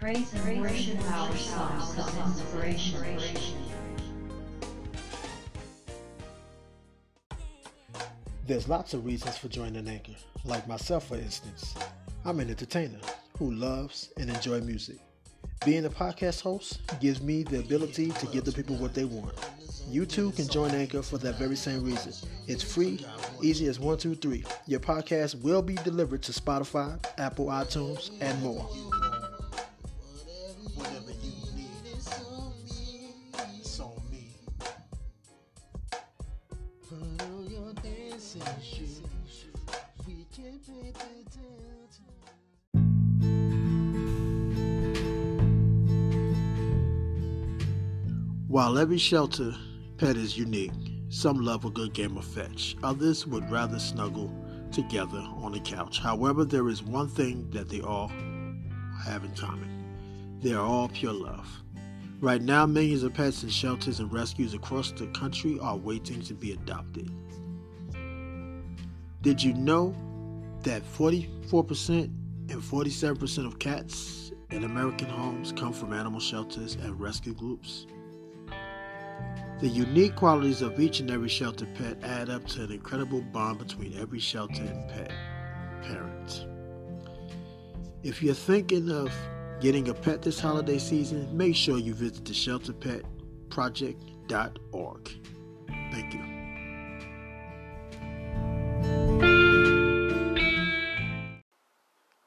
Praise and worship inspiration. There's lots of reasons for joining Anchor, like myself, for instance. I'm an entertainer who loves and enjoy music. Being a podcast host gives me the ability to give the people what they want. You too can join Anchor for that very same reason. It's free, easy as one, two, three. Your podcast will be delivered to Spotify, Apple iTunes, and more. While every shelter pet is unique, some love a good game of fetch. Others would rather snuggle together on the couch. However, there is one thing that they all have in common. They are all pure love. Right now, millions of pets in shelters and rescues across the country are waiting to be adopted. Did you know that 44% and 47% of cats in American homes come from animal shelters and rescue groups? The unique qualities of each and every shelter pet add up to an incredible bond between every shelter and pet parent. If you're thinking of getting a pet this holiday season, make sure you visit the shelterpetproject.org. Thank you.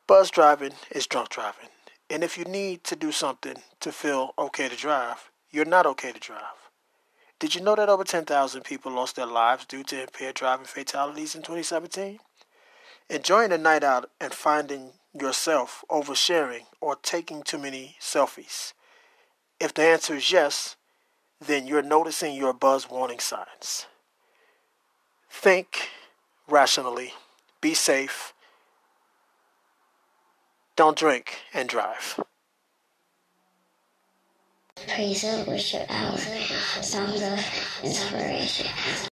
Buzz driving is drunk driving. And if you need to do something to feel okay to drive, you're not okay to drive. Did you know that over 10,000 people lost their lives due to impaired driving fatalities in 2017? Enjoying a night out and finding yourself oversharing or taking too many selfies? If the answer is yes, then you're noticing your buzz warning signs. Think rationally, be safe, don't drink and drive. Praise and worship our songs of inspiration.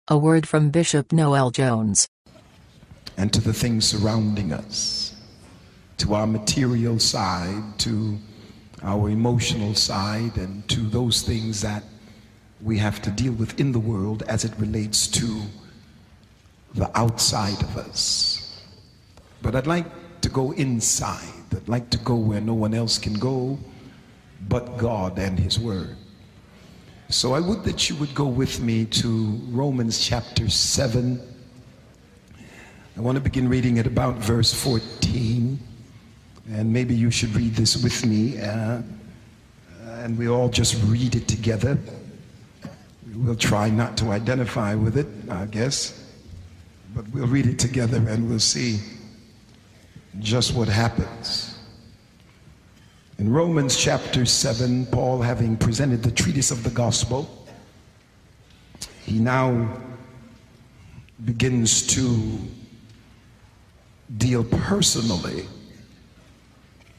A word from Bishop Noel Jones. and to the things surrounding us, to our material side, to our emotional side, and to those things that we have to deal with in the world as it relates to the outside of us. But I'd like to go inside. I'd like to go where no one else can go but God and His Word. So I would that you would go with me to Romans chapter 7. I want to begin reading at about verse 14. And maybe you should read this with me. Uh, and we all just read it together. We'll try not to identify with it, I guess. But we'll read it together and we'll see just what happens. In Romans chapter 7, Paul, having presented the treatise of the gospel, he now begins to deal personally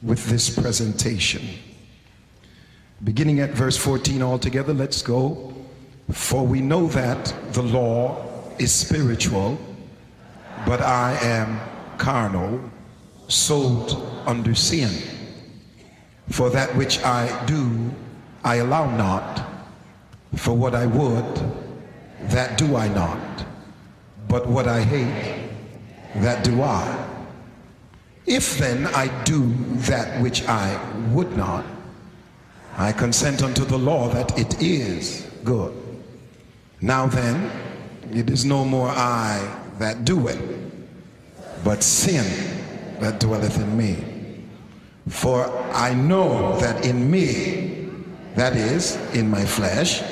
with this presentation. Beginning at verse 14 altogether, let's go. For we know that the law is spiritual, but I am carnal, sold under sin. For that which I do, I allow not. For what I would, that do I not. But what I hate, that do I. If then I do that which I would not, I consent unto the law that it is good. Now then, it is no more I that do it, but sin that dwelleth in me. For I know that in me, that is, in my flesh,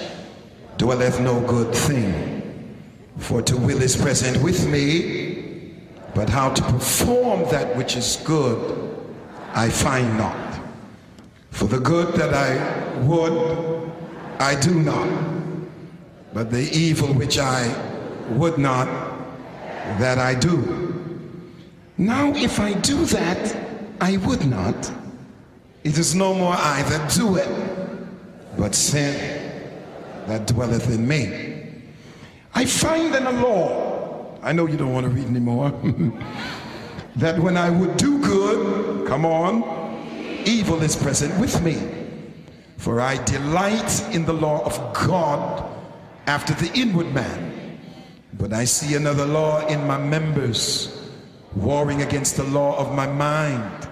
dwelleth no good thing. For to will is present with me, but how to perform that which is good, I find not. For the good that I would, I do not. But the evil which I would not, that I do. Now, if I do that, I would not. It is no more I that do it, but sin that dwelleth in me. I find in the law, I know you don't want to read anymore, that when I would do good, come on, evil is present with me. For I delight in the law of God after the inward man. But I see another law in my members, warring against the law of my mind,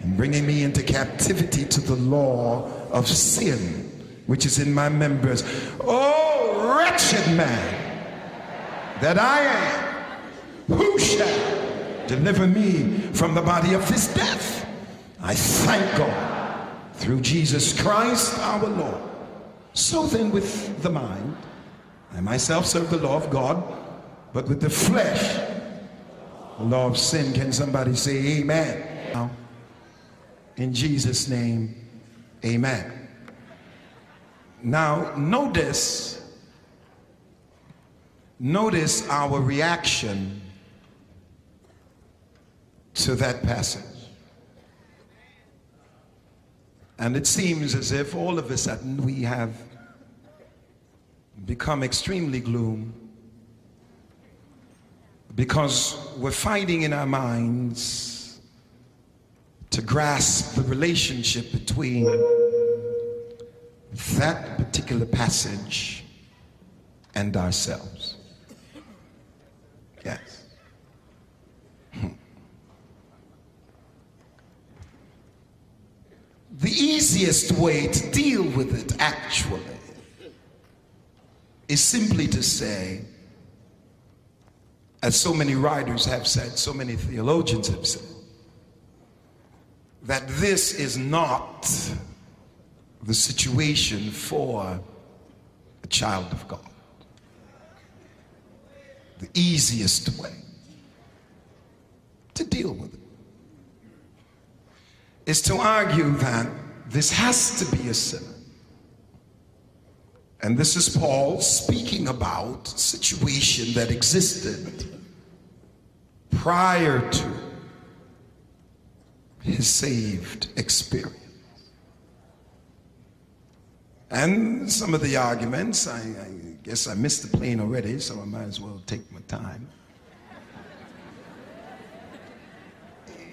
and bringing me into captivity to the law of sin, which is in my members. Oh, wretched man that I am, who shall deliver me from the body of this death? I thank God through Jesus Christ our Lord. So then, with the mind, I myself serve the law of God, but with the flesh, the law of sin. Can somebody say amen? In Jesus' name, amen. Now, notice, notice our reaction to that passage. And it seems as if all of a sudden we have become extremely gloom because we're fighting in our minds to grasp the relationship between that particular passage and ourselves. Yes. Hmm. The easiest way to deal with it, actually, is simply to say, as so many writers have said, so many theologians have said, that this is not the situation for a child of God. The easiest way to deal with it is to argue that this has to be a sinner. And this is Paul speaking about a situation that existed prior to his saved experience. And some of the arguments, I, I, guess I missed the plane already, so I might as well take my time.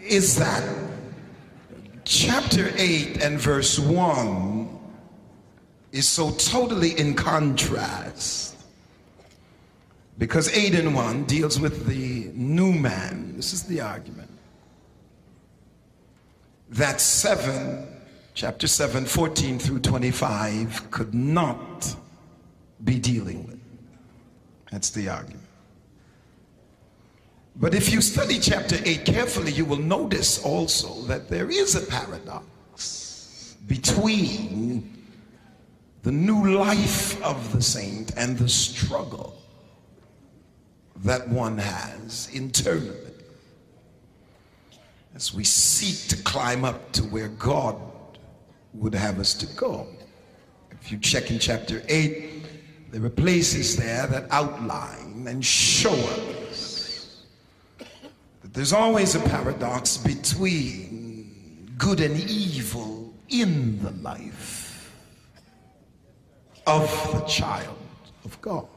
Is that chapter 8 and verse 1 is so totally in contrast because 8 and 1 deals with the new man. This is the argument. That 7 chapter 7, 14 through 25, could not be dealing with. That's the argument. But if you study chapter 8 carefully, you will notice also that there is a paradox between the new life of the saint and the struggle that one has internally as we seek to climb up to where God would have us to go. If you check in chapter 8, there are places there that outline and show us that there's always a paradox between good and evil in the life of the child of God.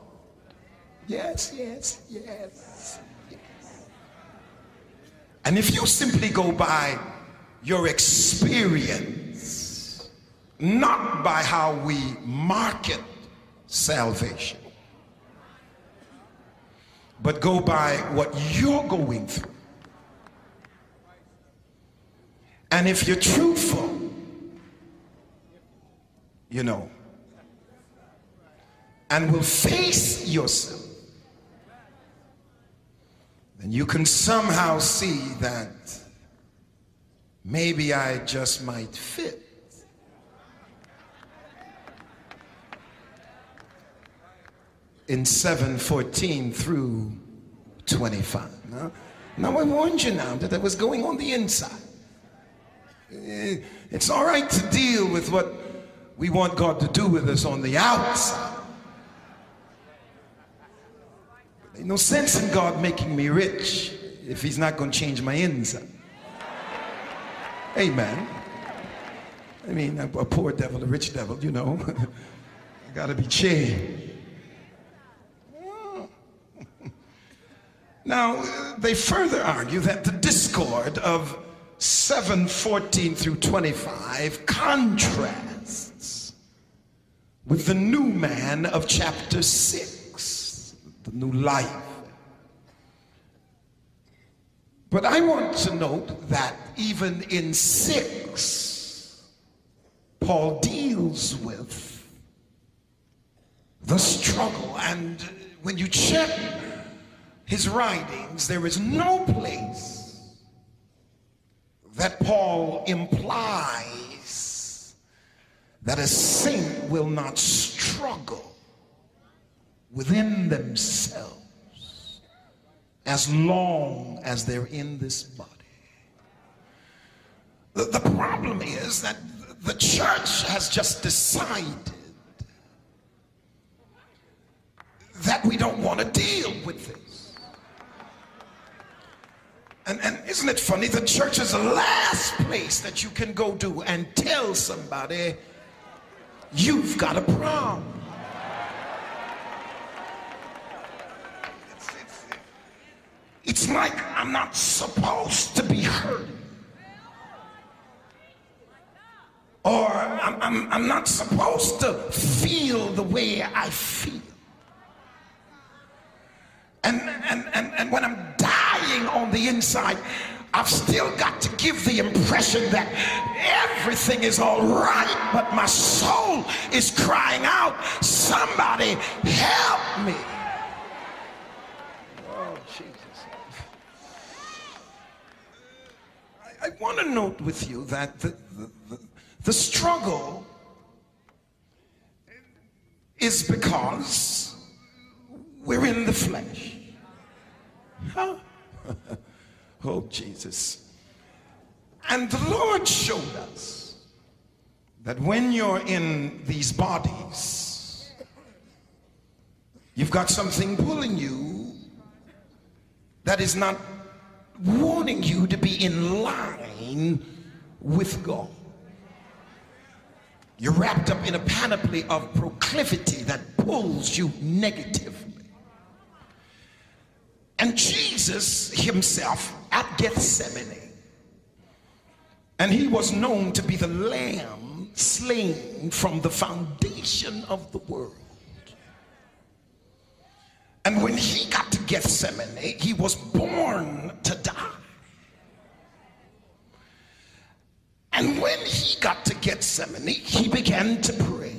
Yes, yes, yes. And if you simply go by your experience, not by how we market salvation, but go by what you're going through. And if you're truthful, you know, and will face yourself, then you can somehow see that maybe I just might fit. In 714 through 25. Now, now I warned you now that that was going on the inside. Eh, It's all right to deal with what we want God to do with us on the outside. Ain't no sense in God making me rich if He's not going to change my inside. Amen. I mean, a, a poor devil, a rich devil, you know. I got to be changed. Now, they further argue that the discord of 7 14 through 25 contrasts with the new man of chapter 6, the new life. But I want to note that even in 6, Paul deals with the struggle. And when you check his writings, there is no place that Paul implies that a saint will not struggle within themselves as long as they're in this body. The, the problem is that the church has just decided that we don't want to deal with this. And, and isn't it funny? The church is the last place that you can go to and tell somebody you've got a problem. It's like I'm not supposed to be hurt. Or I'm, I'm, I'm not supposed to feel the way I feel. And, and, and, and when I'm dying on the inside, I've still got to give the impression that everything is all right, but my soul is crying out, somebody help me. Oh, Jesus. I, want to note with you that the, the, the, the struggle is because we're in the flesh. Huh? oh, Jesus. And the Lord showed us that when you're in these bodies, you've got something pulling you that is not wanting you to be in line with God. You're wrapped up in a panoply of proclivity that pulls you negatively. And Jesus himself at Gethsemane, and he was known to be the lamb slain from the foundation of the world. And when he got to Gethsemane, he was born to die. And when he got to Gethsemane, he began to pray.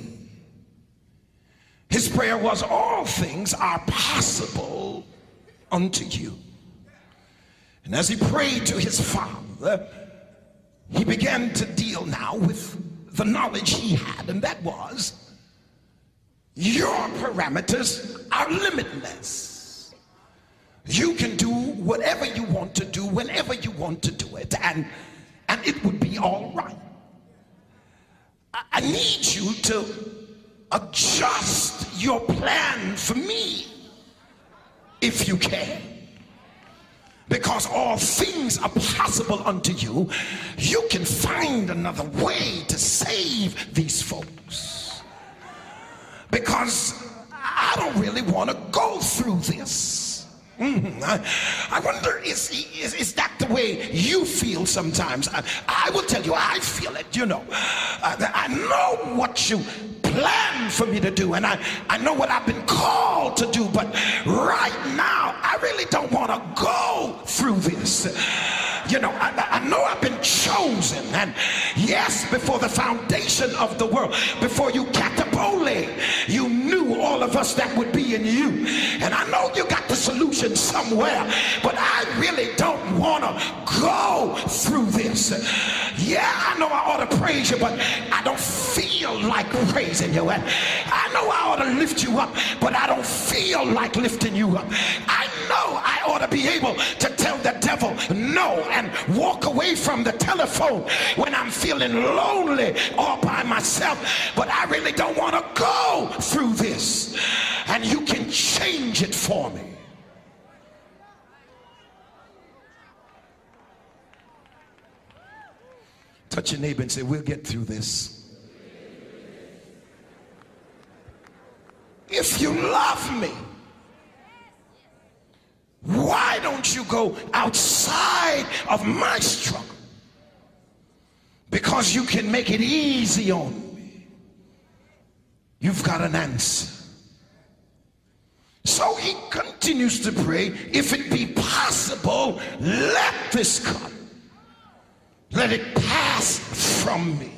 His prayer was, All things are possible unto you. And as he prayed to his father, he began to deal now with the knowledge he had, and that was your parameters are limitless. You can do whatever you want to do whenever you want to do it, and, and it would be all right. I, I need you to adjust your plan for me if you can. Because all things are possible unto you, you can find another way to save these folks. Because I don't really want to go through this. Mm-hmm. I, I, wonder, is, is, is that the way you feel sometimes? I, I will tell you, I feel it, you know. Uh, I know what you plan for me to do, and I, I know what I've been called to do, but right now, I really don't want to go through this. You know, I, I know I've been chosen, and yes, before the foundation of the world, before you catapole, you knew all of us that would be in you. And I know you got the solution somewhere, but I really don't want to go through this. Yeah, I know I ought to praise you, but I don't feel like praising you. And I know I ought to lift you up, but I don't feel like lifting you up. I know I ought to be able to tell the devil no and walk away from the telephone when I'm feeling lonely all by myself, but I really don't want to go through this. And you can change it for me. Touch your neighbor and say, We'll get through this. If you love me, why don't you go outside of my struggle because you can make it easy on me, you've got an answer. So he continues to pray, if it be possible, let this cup, let it pass from me.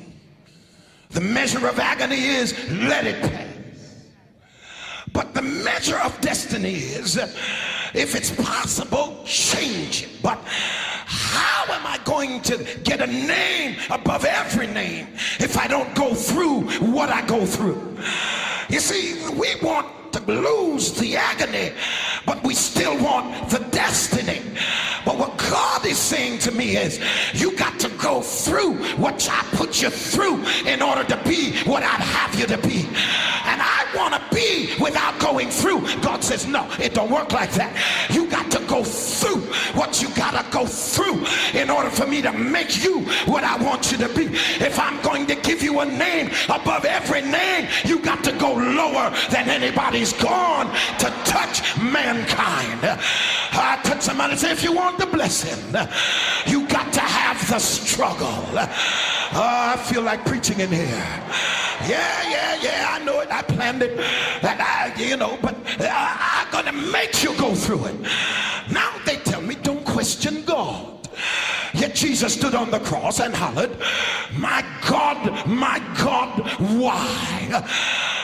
The measure of agony is, let it pass. But the measure of destiny is, if it's possible, change it. But how am I going to get a name above every name if I don't go through what I go through? You see, we want to lose the agony, but we still want the destiny. But what God is saying to me is, you got go through what I put you through in order to be what I'd have you to be. And I want to be without going through. God says, no, it don't work like that. You got to go through what you got to go through in order for me to make you what I want you to be. If I'm going to give you a name above every name, you got to go lower than anybody's gone to touch mankind. I touch somebody and say, if you want the blessing, you got to have the struggle. Oh, I feel like preaching in here. Yeah, yeah, yeah, I know it. I planned it. That I, you know, but I, I'm going to make you go through it. Now they tell me, don't question God. Yet Jesus stood on the cross and hollered, My God, my God, why?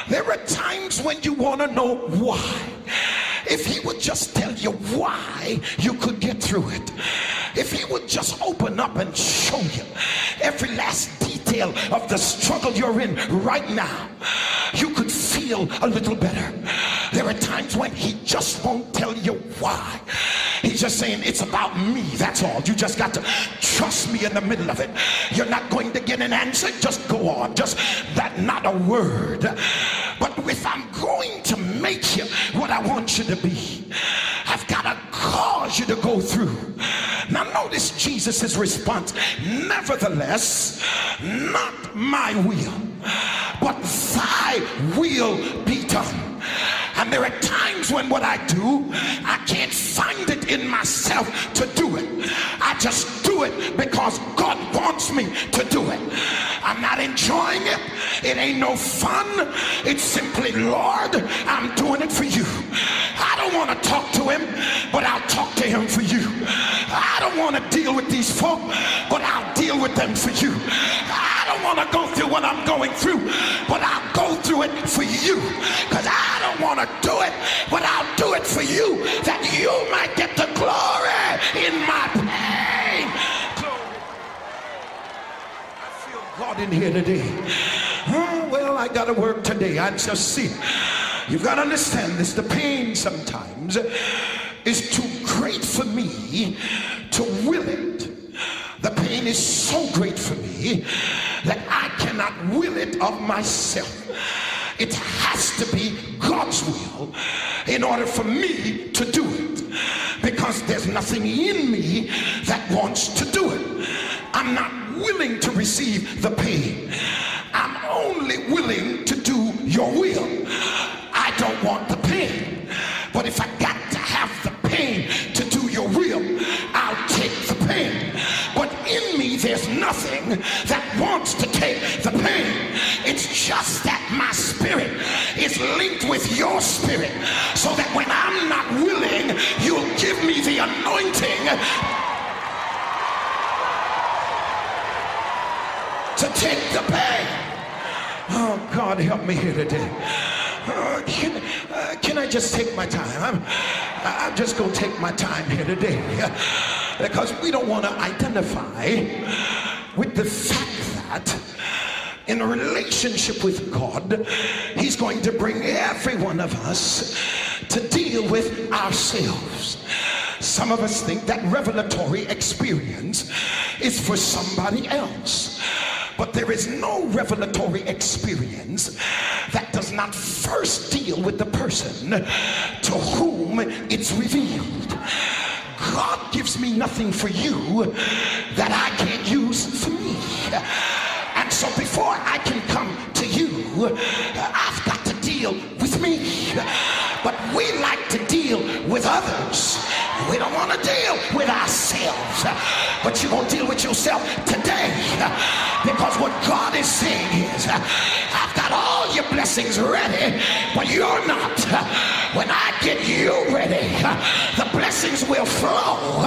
There are times when you want to know why. If he would just tell you why, you could get through it. If he would just open up and show you every last detail of the struggle you're in right now, you could feel a little better. There are times when he just won't tell you why. He's just saying, It's about me. That's all. You just got to trust me in the middle of it. You're not going to get an answer. Just go on. Just that, not a word. But if I'm going to make you what I want you to be, cause you to go through. Now, notice Jesus' response. Nevertheless, not my will, but thy will be done. And there are times when what I do, I can't find it in myself to do it. I just do it because God wants me to do it. I'm not enjoying it. It ain't no fun. It's simply, Lord, I'm doing it for you. I don't want to talk to him, but I'll talk to him for you. I don't want to deal with these folk, but I'll deal with them for you. I don't want to go through what I'm going through, but I'll go through it for you. Because I don't want to do it, but I'll do it for you that you might get the glory in my pain. I feel God in here today. Oh, well, I got to work today. I just see. You've got to understand this. The pain sometimes is too great for me to will it. The pain is so great for me that I cannot will it of myself. It has to be God's will in order for me to do it. Because there's nothing in me that wants to do it. I'm not willing to receive the pain. I'm only willing to do your will. I don't want the that wants to take the pain. It's just that my spirit is linked with your spirit so that when I'm not willing, you'll give me the anointing to take the pain. Oh, God, help me here today. Uh, can, uh, can I just take my time? I'm, I'm just going to take my time here today uh, because we don't want to identify with the fact that in a relationship with God, He's going to bring every one of us to deal with ourselves. Some of us think that revelatory experience is for somebody else. But there is no revelatory experience that does not first deal with the person to whom it's revealed. God gives me nothing for you that I can't use for me. And so before I can come to you, I've got to deal with me. But we like to deal with others. We don't want to deal with ourselves. But you're going to deal with yourself today. Because what God is saying is, I've got all your blessings ready, but you're not. When I get you ready, the blessings will flow.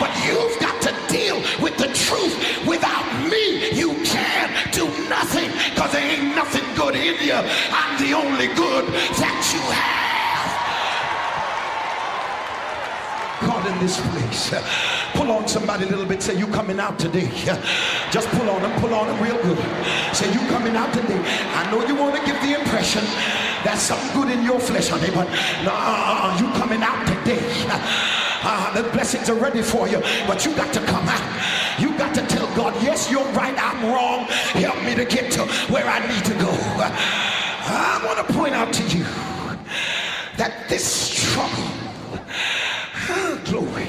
But you've got to deal with the truth. Without me, you can't do nothing because there ain't nothing good in you. I'm the only good that you have. God in this place. Pull on somebody a little bit. Say, you coming out today. Just pull on them, pull on them real good. Say, you coming out today. I know you want to give the impression that's something good in your flesh, honey, but no, uh, uh, you coming out today. Uh, the blessings are ready for you, but you got to come out. You got to tell God, yes, you're right, I'm wrong. Help me to get to where I need to go. I want to point out to you that this struggle glory.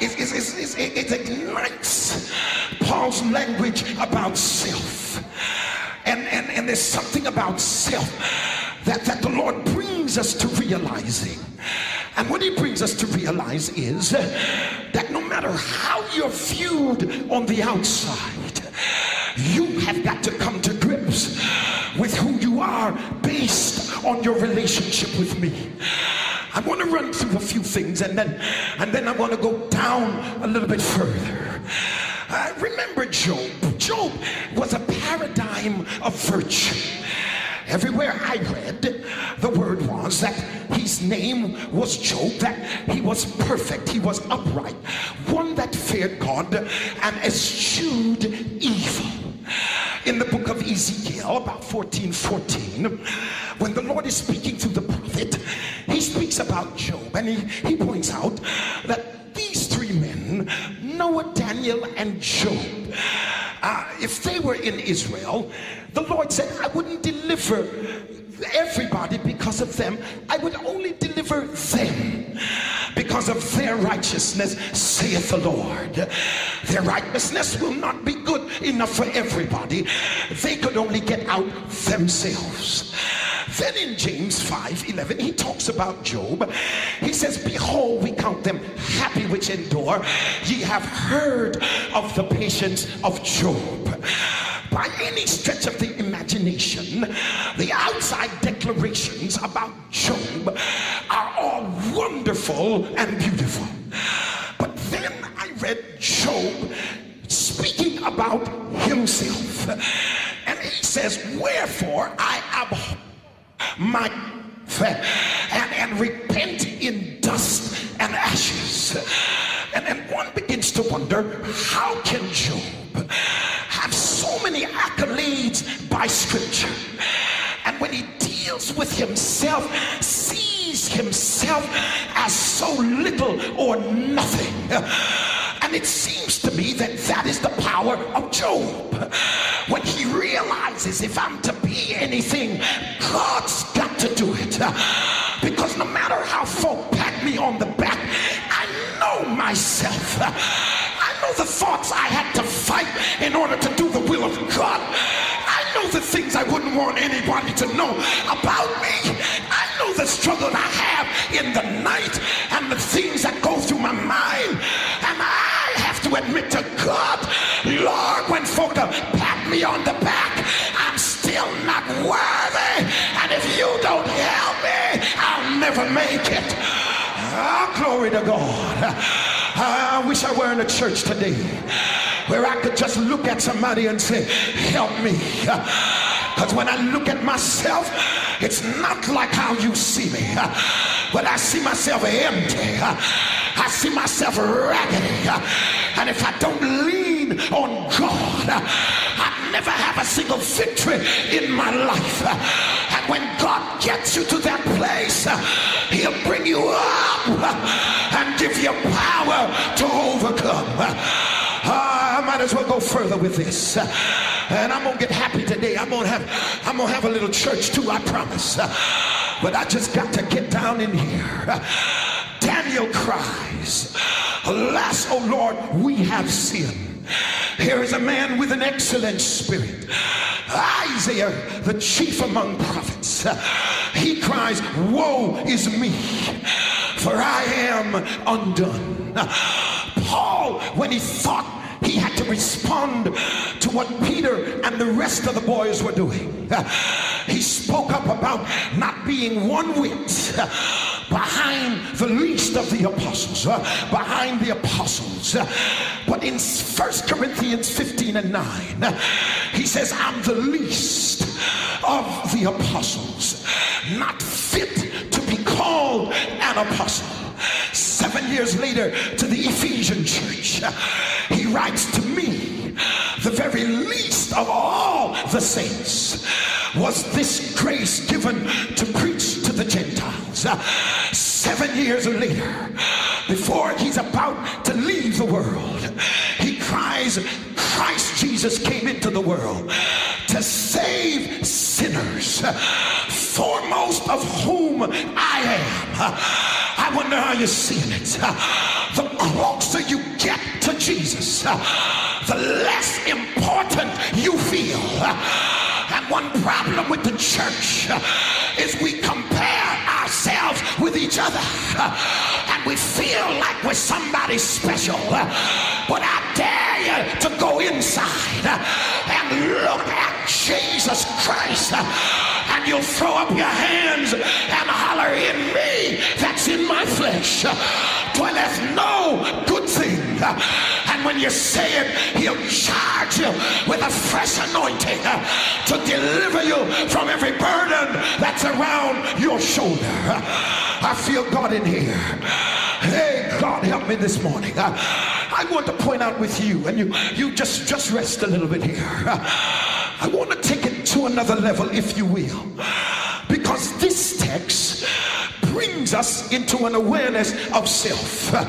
It, it, it, it, ignites Paul's language about self. And, and, and there's something about self that, that the Lord brings us to realizing. And what he brings us to realize is that no matter how you're viewed on the outside, you have got to come to grips with who you are based on your relationship with me. I want to run through a few things and then and then I want to go down a little bit further. I remember Job. Job was a paradigm of virtue. Everywhere I read, the word was that his name was Job, that he was perfect, he was upright, one that feared God and eschewed evil. In the book of Ezekiel, about 14 14, when the Lord is speaking to the prophet, he speaks about Job and he, he points out that these three men, Noah, Daniel, and Job, uh, if they were in Israel, the Lord said, I wouldn't deliver everybody because of them. I would only deliver them because of their righteousness, saith the Lord. Their righteousness will not be good enough for everybody. They could only get out themselves. Then in James 5 11, he talks about Job. He says, Behold, we count them happy which endure. Ye have heard of the patience of Job. By any stretch of the imagination, the outside declarations about Job are all wonderful and beautiful. But then I read Job speaking about himself. And he says, Wherefore I abhor my and, and repent in dust and ashes. And then one begins to wonder how can Job have so many accolades by scripture? When he deals with himself, sees himself as so little or nothing. And it seems to me that that is the power of Job. When he realizes if I'm to be anything, God's got to do it. Because no matter how folk pat me on the back, I know myself. I know the thoughts I had to fight in order to do the will of God. Wouldn't want anybody to know about me. I know the struggle I have in the night and the things that go through my mind. And I have to admit to God, Lord, when folk pat me on the back, I'm still not worthy. And if you don't help me, I'll never make it. Oh, glory to God. I wish I were in a church today where I could just look at somebody and say, Help me. Because when I look at myself, it's not like how you see me, but I see myself empty. I see myself raggedy. And if I don't lean on God, I never have a single victory in my life. And when God gets you to that place, He'll bring you up and give you power to overcome. Ah, I might as well go further with this. And I'm gonna get happy today. I'm gonna have I'm gonna have a little church too, I promise. But I just got to get down in here. Daniel cries, Alas, O Lord, we have sinned. Here is a man with an excellent spirit. Isaiah, the chief among prophets, he cries, Woe is me, for I am undone. Paul, when he thought he had to respond to what Peter and the rest of the boys were doing. He spoke up about not being one whit behind the least of the apostles, behind the apostles. But in First Corinthians 15 and 9, he says, I'm the least of the apostles, not fit to be called an apostle. Seven years later, to the Ephesian church, he writes to me, the very least of all the saints, was this grace given to preach to the Gentiles. Uh, seven years later, before he's about to leave the world, he cries, Christ Jesus came into the world to save sinners, foremost of whom I am. I wonder how you're seeing it. The closer you get to Jesus, the less important you feel. And one problem with the church is we compare ourselves with each other. And we feel like we're somebody special. But I dare you to go inside and look at Jesus Christ. And you'll throw up your hands and holler, In me, that's in my flesh, dwelleth no good thing. And when you say it, he'll charge you with a fresh anointing uh, to deliver you from every burden that's around your shoulder. I feel God in here. Hey, God, help me this morning. I, I want to point out with you, and you, you just, just rest a little bit here. Uh, I want to take it to another level, if you will, because this text brings us into an awareness of self. All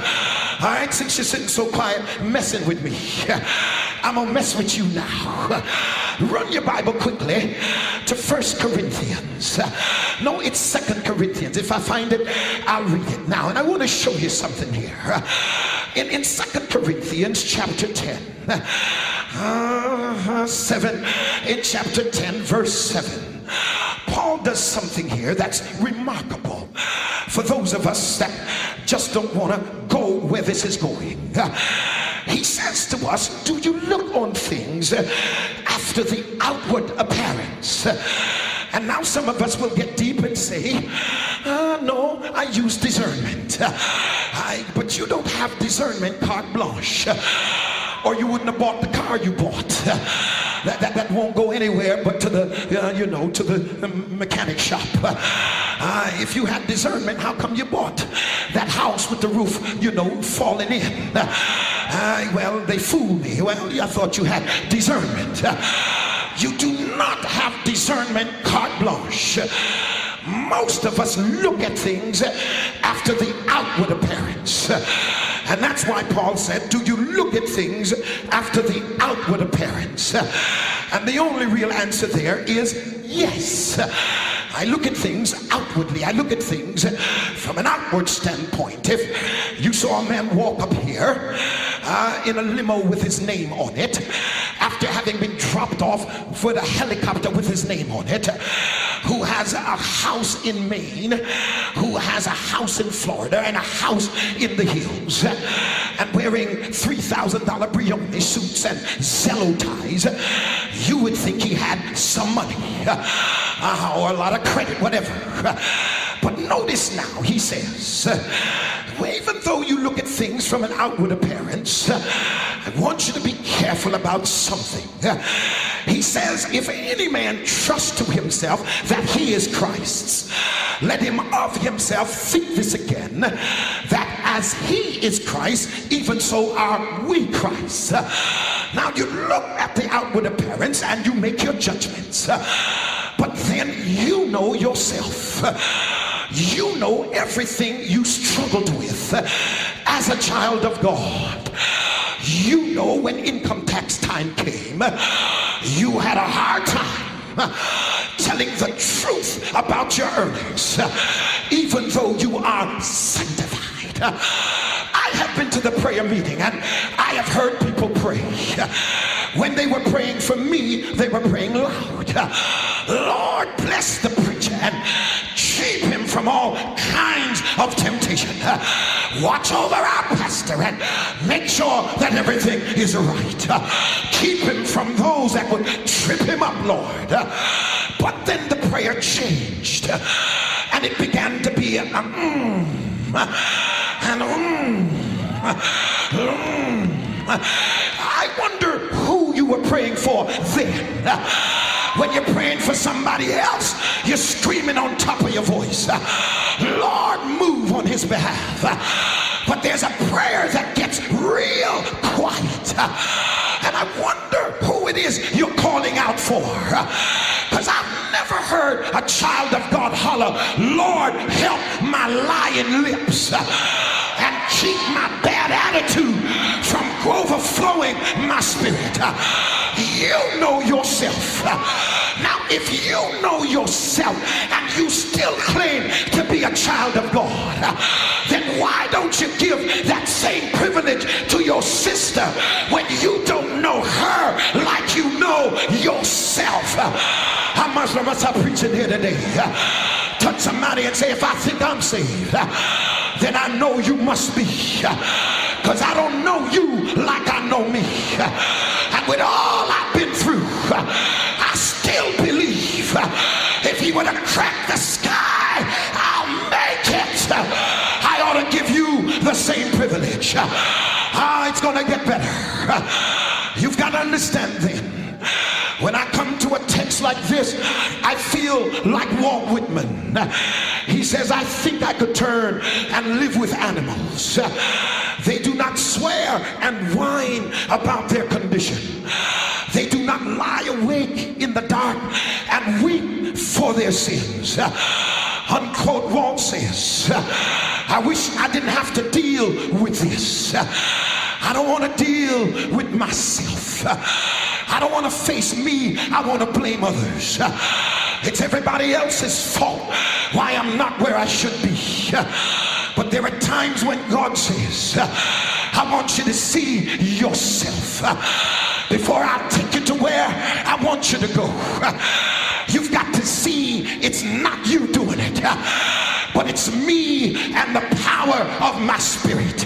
right, since you're sitting so quiet, messing with me, I'm gonna mess with you now. Run your Bible quickly to First Corinthians. No, it's Second Corinthians. If I find it, I'll read it now. And I want to show you something here. In, in Corinthians chapter 10, uh, 7, in chapter 10, verse 7, Paul does something here that's remarkable for those of us that just don't want to go where this is going. He says to us, Do you look on things after the outward appearance? And now some of us will get deep and say, uh, No, I use discernment. I, but you don't have discernment carte blanche or you wouldn't have bought the car you bought. That, that, that won't go anywhere but to the, uh, you know, to the mechanic shop. Uh, if you had discernment, how come you bought that house with the roof, you know, falling in? Uh, well, they fooled me. Well, I thought you had discernment. you do not have discernment carte blanche. Most of us look at things after the outward appearance. And that's why Paul said, Do you look at things after the outward appearance? And the only real answer there is yes. I look at things outwardly. I look at things from an outward standpoint. If you saw a man walk up here uh, in a limo with his name on it, after having been dropped off with a helicopter with his name on it, who has a house in Maine, who has a house in Florida, and a house in the hills, and wearing $3,000 Brioni suits and Zello ties, you would think he had some money uh, or a lot of credit, whatever. But notice now, he says, even though you look at things from an outward appearance, I want you to be careful about something. He says, if any man trust to himself that he is Christ's, let him of himself think this again, that as he is Christ, even so are we Christ. Now you look at the outward appearance and you make your judgments, but then you know yourself. You know everything you struggled with as a child of God. You know when income tax time came, you had a hard time telling the truth about your earnings, even though you are sanctified. I have been to the prayer meeting and I have heard people pray. When they were praying for me, they were praying loud. Lord, bless the preacher and keep him from all kinds of temptation. Watch over our pastor and make sure that everything is right. Keep him from those that would trip him up, Lord. But then the prayer changed and it began to be a mm, and mm, mm. I wonder who you were praying for then. When you're praying for somebody else, you're screaming on top of your voice, Lord, move on his behalf. But there's a prayer that gets real quiet. And I wonder who it is you're calling out for. Because I've never heard a child of God holler, Lord, help my lying lips keep my bad attitude from overflowing my spirit. You know yourself. Now, if you know yourself and you still claim to be a child of God, then why don't you give that same privilege to your sister when you don't know her like you know yourself? How much of us are preaching here today? Touch somebody and say, if I think I'm saved, then I know you must be. Because I don't know you like I know me. And with all I've been through, still believe if he would to crack the sky, I'll make it. I ought to give you the same privilege. Ah, it's going to get better. You've got to understand then. When I come to like this, I feel like Walt Whitman. He says, I think I could turn and live with animals. They do not swear and whine about their condition. They do not lie awake in the dark and weep for their sins. Unquote, Walt says, I wish I didn't have to deal with this. I don't want to deal with myself. I don't want to face me. I want to blame others. It's everybody else's fault why I'm not where I should be. But there are times when God says, I want you to see yourself before I take you to where I want you to go. You've got to see it's not you doing it, but it's me and the power of my spirit.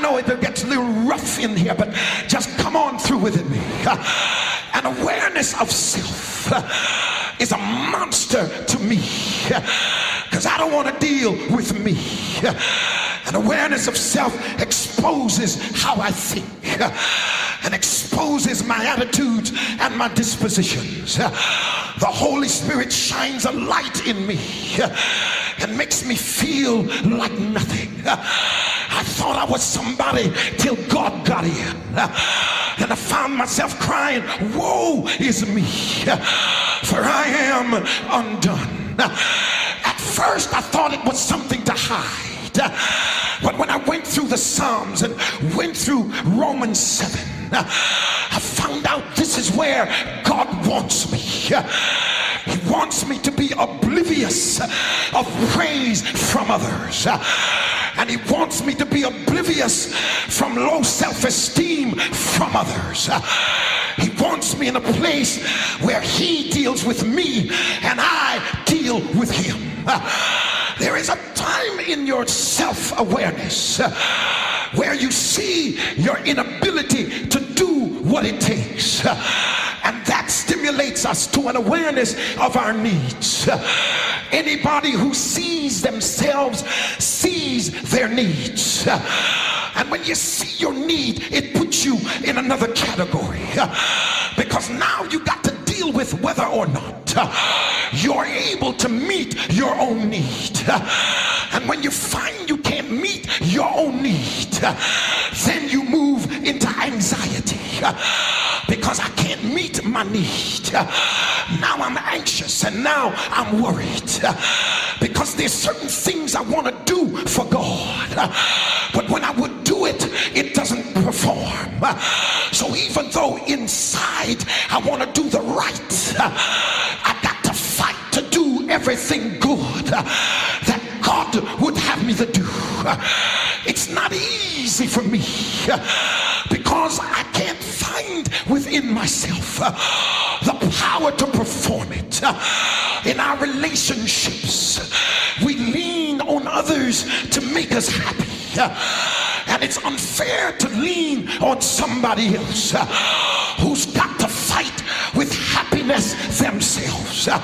Know it gets a little rough in here, but just come on through with it, me. An awareness of self uh, is a monster to me uh, because I don't want to deal with me. Uh, An awareness of self exposes how I think and exposes my attitudes and my dispositions. The Holy Spirit shines a light in me and makes me feel like nothing. I thought I was somebody till God got in. And I found myself crying, Woe is me, for I am undone. At first, I thought it was something to hide. But when I went through the Psalms and went through Romans 7, I found out this is where God wants me. He wants me to be oblivious of praise from others. And he wants me to be oblivious from low self-esteem from others. He wants me in a place where he deals with me and I deal with him. There is a time in your self-awareness uh, where you see your inability to do what it takes. Uh, and that stimulates us to an awareness of our needs. Uh, anybody who sees themselves sees their needs. And when you see your need, it puts you in another category. Because now you got to deal with whether or not uh, you're able to meet your own need. And when you find you can't meet your own need, uh, then you move into anxiety uh, because I can't meet my need. Now I'm anxious and now I'm worried because there's certain things I want to do for God. But when I would do it, it doesn't perform. So even though inside I want to do the right, I got to fight to do everything good that God would have me to do. It's not easy for me because I can't find within myself the power to perform it. In our relationships, we lean on others to make us happy. It's unfair to lean on somebody else uh, who's got to fight with happiness themselves. Uh,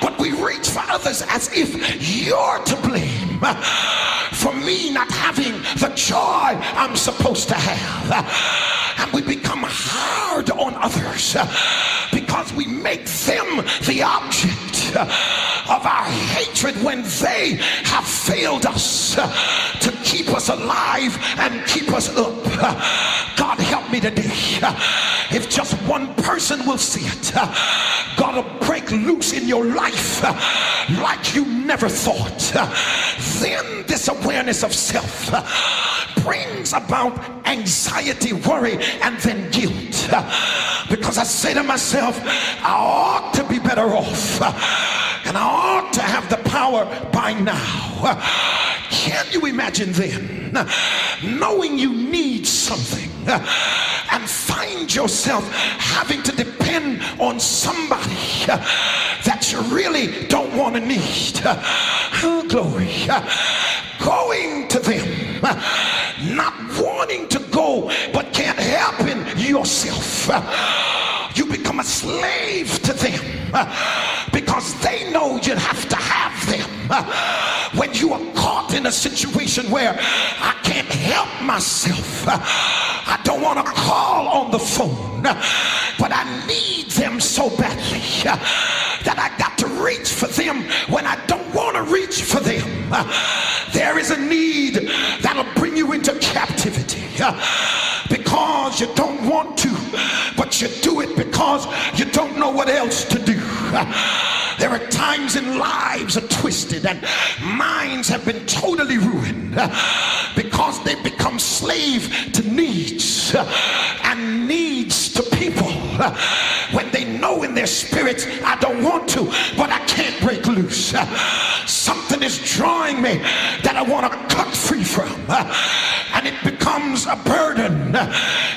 But we reach for others as if you're to blame uh, for me not having the joy I'm supposed to have. And we become hard on others because we make them the object of our hatred when they have failed us to keep us alive and keep us up. God help me today. If just one person will see it, God will break loose in your life like you never thought. Then this awareness of self brings about anxiety, worry, and then guilt. Because I say to myself, I ought to be better off. And I ought to have the power by now. Can you imagine then knowing you need something and find yourself having to depend on somebody that you really don't want to need? Oh, Glory. Going to them, not wanting to go, but can't help in yourself. You become a slave to them because they know you have to have them. When you are caught in a situation where I can't help myself, I don't want to call on the phone, but I need them so badly that I got to reach for them when I don't want to reach for them. There is a need that'll bring you into captivity because you don't want to, but you do it because you don't know what else to do. There are times in lives are twisted and minds have been totally ruined uh, because they become slave to needs uh, and needs to people uh, when they know in their spirits I don't want to, but I can't break loose. Something is drawing me that I want to cut free from, and it becomes a burden.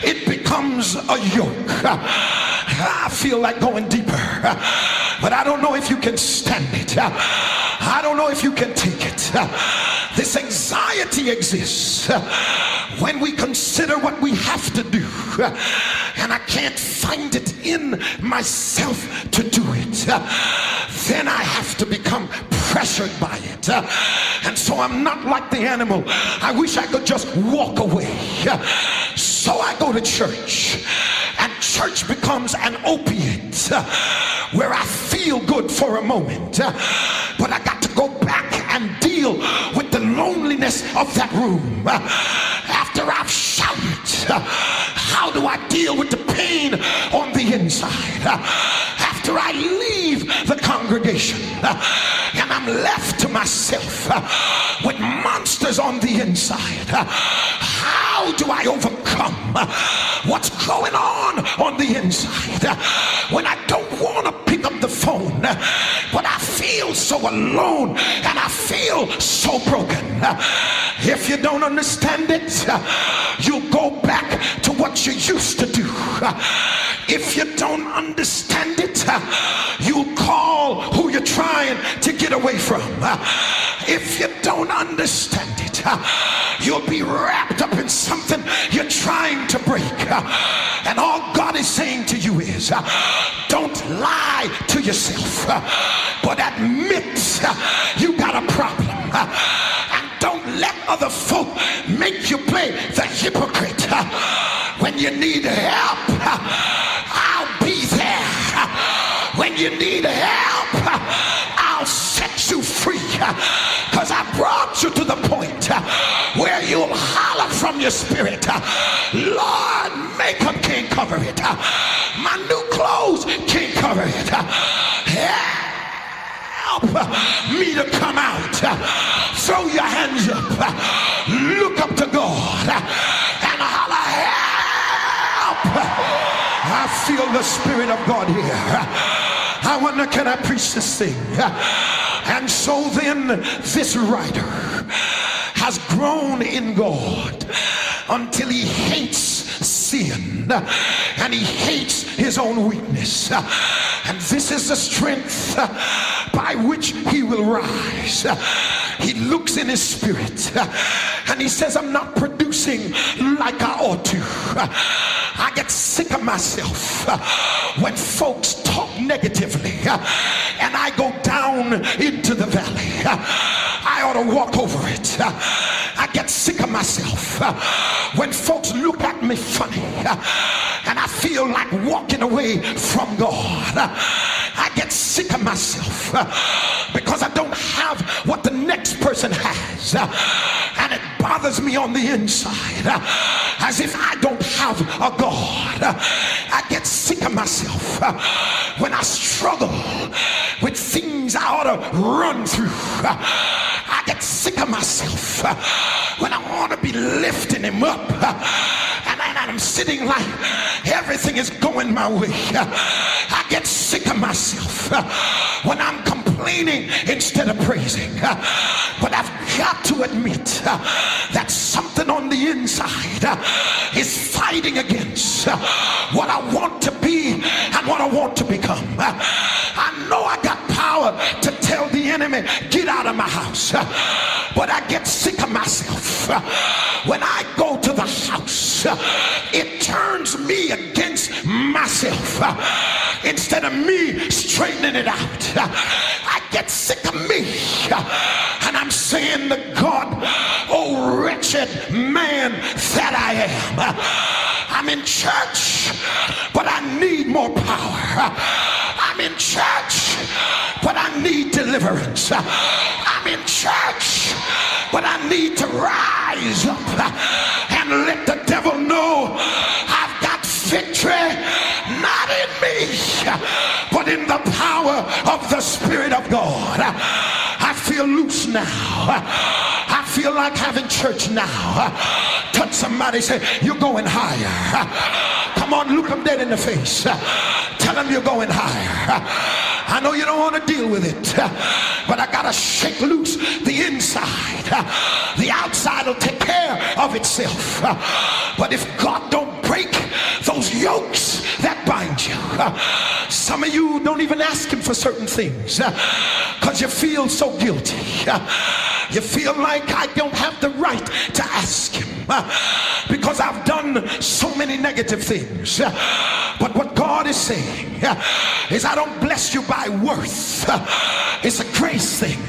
It becomes a yoke. I feel like going deeper, but I don't know if you can stand it. I don't know if you can take it. This anxiety exists when we consider what we have to do, and I can't find it in myself to do it. Then I have to become pressured by it. And so I'm not like the animal. I wish I could just walk away. So I go to church, and church becomes an opiate uh, where I feel good for a moment, uh, but I got to go back and deal with the loneliness of that room. Uh, After I've shouted, how do I deal with the pain on the inside? After I leave the congregation. And I'm left to myself uh, with monsters on the inside, uh, how do I overcome uh, what's going on on the inside? When I don't want to pick up the phone, but I feel so alone and I feel so broken? If you don't understand it, you'll go back to what you used to do. If you don't understand it, you'll call who you're trying to get away from. If you don't understand it, you'll be wrapped up in something you're trying to break. And all God is saying to you is, don't lie to yourself, but admit you got a problem. And don't let other folk make you play the hypocrite. When you need help, I'll be there. When you need help, I'll set you free. Because I brought you to the point where you'll holler from your spirit, Lord, makeup can't cover it. My new clothes can't cover it. Help me to come out. Throw your hands up. Look up to God and holler, help. I feel the Spirit of God here. I wonder, can I preach this thing? And so then, this writer has grown in God until he hates sin and he hates his own weakness. And this is the strength by which he will rise. he looks in his spirit and he says, I'm not producing like I ought to. I get sick of myself when folks talk negatively and I go down into the valley. Ought to walk over it. I get sick of myself when folks look at me funny and I feel like walking away from God. I get sick of myself because I don't have what the next person has. And it bothers me on the inside as if I don't have a God. I get sick of myself when I struggle with things I ought to run through. I get sick of myself when I want to be lifting him up. And I'm sitting like everything is going my way. I get sick of myself when I'm complaining instead of praising. But I've got to admit that something on the inside is fighting against what I want to be and what I want to become. I know I got power to tell the enemy, get out of my house. But I get sick of myself when I go to the house. It turns me against myself instead of me straightening it out. I get sick of me. And I'm saying to God, oh wretched man that I am. I'm in church, but I need more power. I'm in church, but I need deliverance. I'm in church, but I need to rise up and let the devil know I've got victory, not in me, but in the power of the Spirit of God. I feel loose now. I feel like having church now. Touch somebody, say, You're going higher. Come on, look them dead in the face. Tell them you're going higher. I know you don't want to deal with it, but I got to shake loose the inside. The outside will take care of itself. But if God don't break those yokes that bind you, some of you don't even ask him for certain things uh, because you feel so guilty. Uh, you feel like I don't have the right to ask him uh, because I've done so many negative things. But what God is saying is, I don't bless you by worth, it's a grace thing.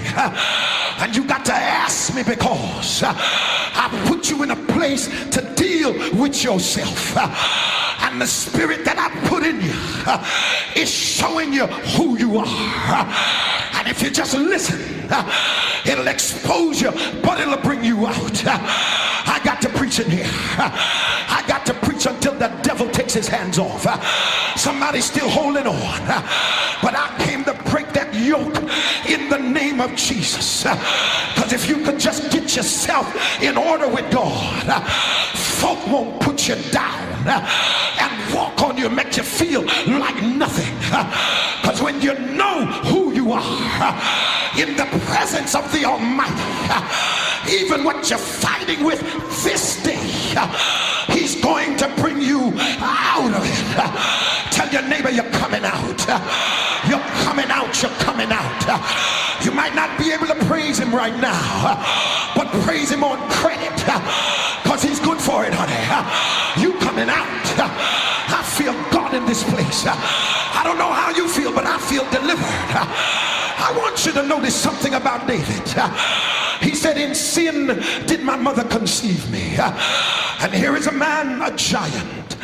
And you got to ask me because I put you in a place to deal with yourself. And the spirit that I put in you is showing you who you are. And if you just listen, it'll expose you, but it'll bring you out. I got to preach in here. I got to preach until the devil takes his hands off. Somebody's still holding on. But I came to yoke in the name of Jesus. Because if you could just get yourself in order with God, folk won't put you down and walk on you, make you feel like nothing. Because when you know who you are in the presence of the Almighty, even what you're fighting with this day, He's going to bring you out of it. Tell your neighbor you're coming out. You're coming out. You're coming You might not be able to praise Him right now, but praise Him on credit because He's good for it, honey. You coming out. I feel God in this place. I don't know how you feel, but I feel delivered. I want you to notice something about David. He said, In sin did my mother conceive me. And here is a man, a giant.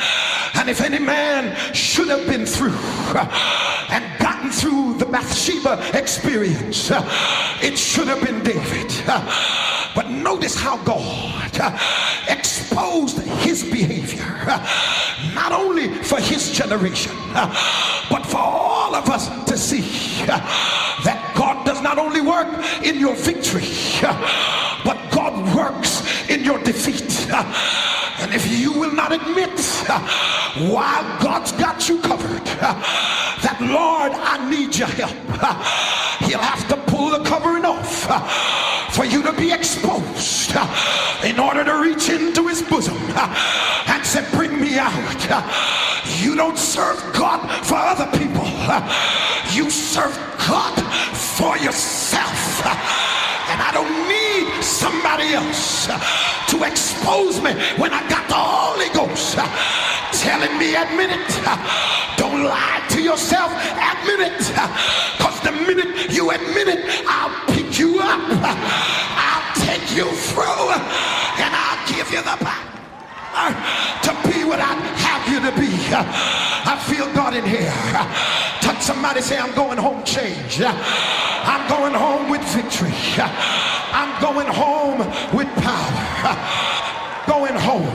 And if any man should have been through and gotten through the Bathsheba experience, it should have been David. But notice how God exposed his behavior, not only for his generation, but for all of us to see that God does not only work in your victory, but God works in your defeat. And if you will not admit, while God's got you covered, that Lord, I need your help, He'll have to pull the covering off for you to be exposed in order to reach into His bosom and say, Bring me out. You don't serve God for other people, you serve God for yourself. And And I don't need somebody else to expose me when I got the Holy Ghost telling me, admit it. Don't lie to yourself, admit it. Because the minute you admit it, I'll pick you up, I'll take you through, and I'll give you the to be what I have you to be. I feel God in here. Touch somebody, say, I'm going home changed. I'm going home with victory. I'm going home with power. Going home.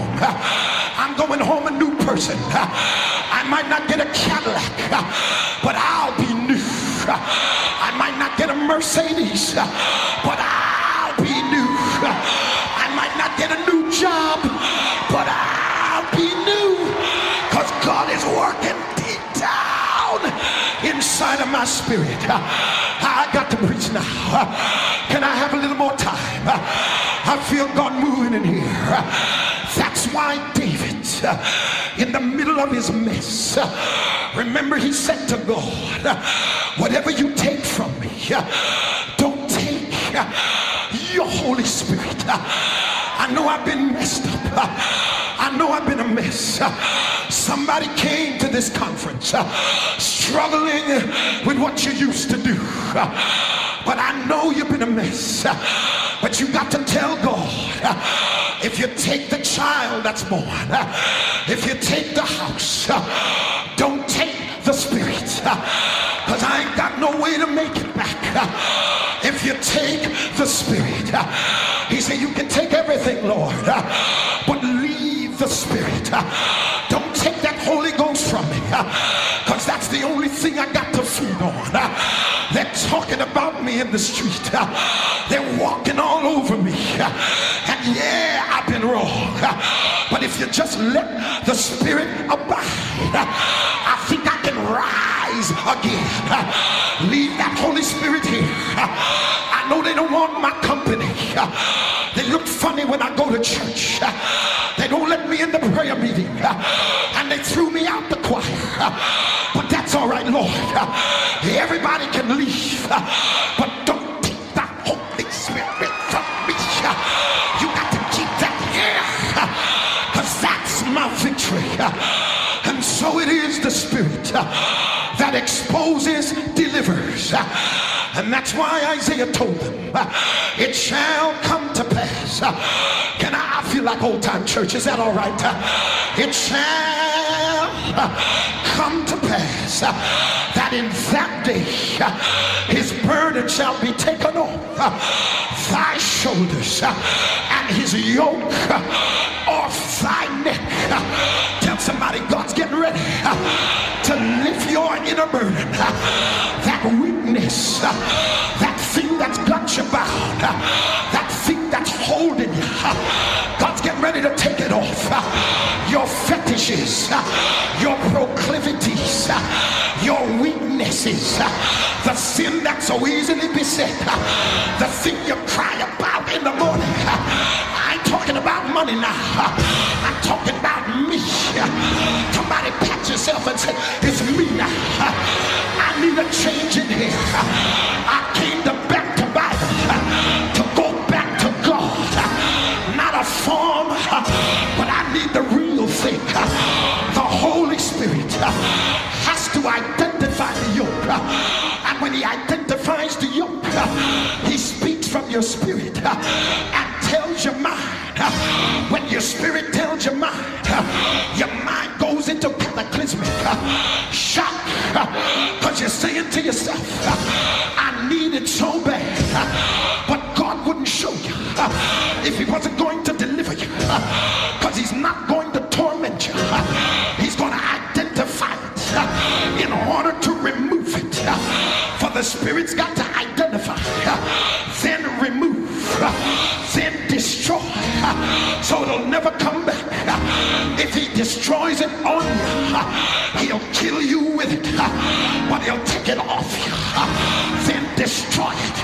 I'm going home a new person. I might not get a Cadillac, but I'll be new. I might not get a Mercedes, but I'll be new. I might not get a new job, inside of my spirit. I got to preach now. Can I have a little more time? I feel God moving in here. That's why David, in the middle of his mess, remember he said to God, whatever you take from me, don't take your Holy Spirit. I know I've been messed up. I know I've been a mess. Somebody came to this conference uh, struggling with what you used to do. Uh, but I know you've been a mess. Uh, but you got to tell God if you take the child that's born, if you take the house, don't take the spirit. Because I ain't got no way to make it back. If you take the spirit, he said, You can take everything, Lord, on. They're talking about me in the street, they're walking all over me. And yeah, I've been wrong, but if you just let the spirit abide, I think I can rise again. Leave that Holy Spirit here. I know they don't want my company. They look funny when I go to church. They don't let me in the prayer meeting. And they threw me out the choir. All right, Lord. Everybody can leave. But don't take the Holy Spirit from me. You got to keep that here. Because that's my victory. And so it is the Spirit that exposes, delivers. And that's why Isaiah told them, it shall come to pass. Can I, I feel like old time church, is that all right? It shall come to pass that in that day his burden shall be taken off thy shoulders and his yoke off thy neck. Somebody God's getting ready uh, to lift your inner burden, uh, that weakness, uh, that thing that's got you bound, that thing that's holding you. God's getting ready to take it off. Your fetishes, your proclivities, your weaknesses, the sin that so easily beset, the thing you cry about in the morning. I ain't talking about money now. I'm talking about me. Somebody pat yourself and say, it's me now. I need a change in here. I came to back to Bible to go back to God. Not a form, but I need the real thing. The Holy Spirit has to identify the yoke. And when he identifies the yoke, he speaks from your spirit uh, and tells your mind. Uh, when your spirit tells your mind, uh, your mind goes into cataclysmic shock because you're saying to yourself, I need it so bad, but God wouldn't show you if He wasn't going to deliver you because He's not going to torment you, He's going to identify it in order to remove it. For the Spirit's got to identify, then destroy, so it'll never come back. If he destroys it on you, he'll kill you with it, but he'll take it off you, then destroy it,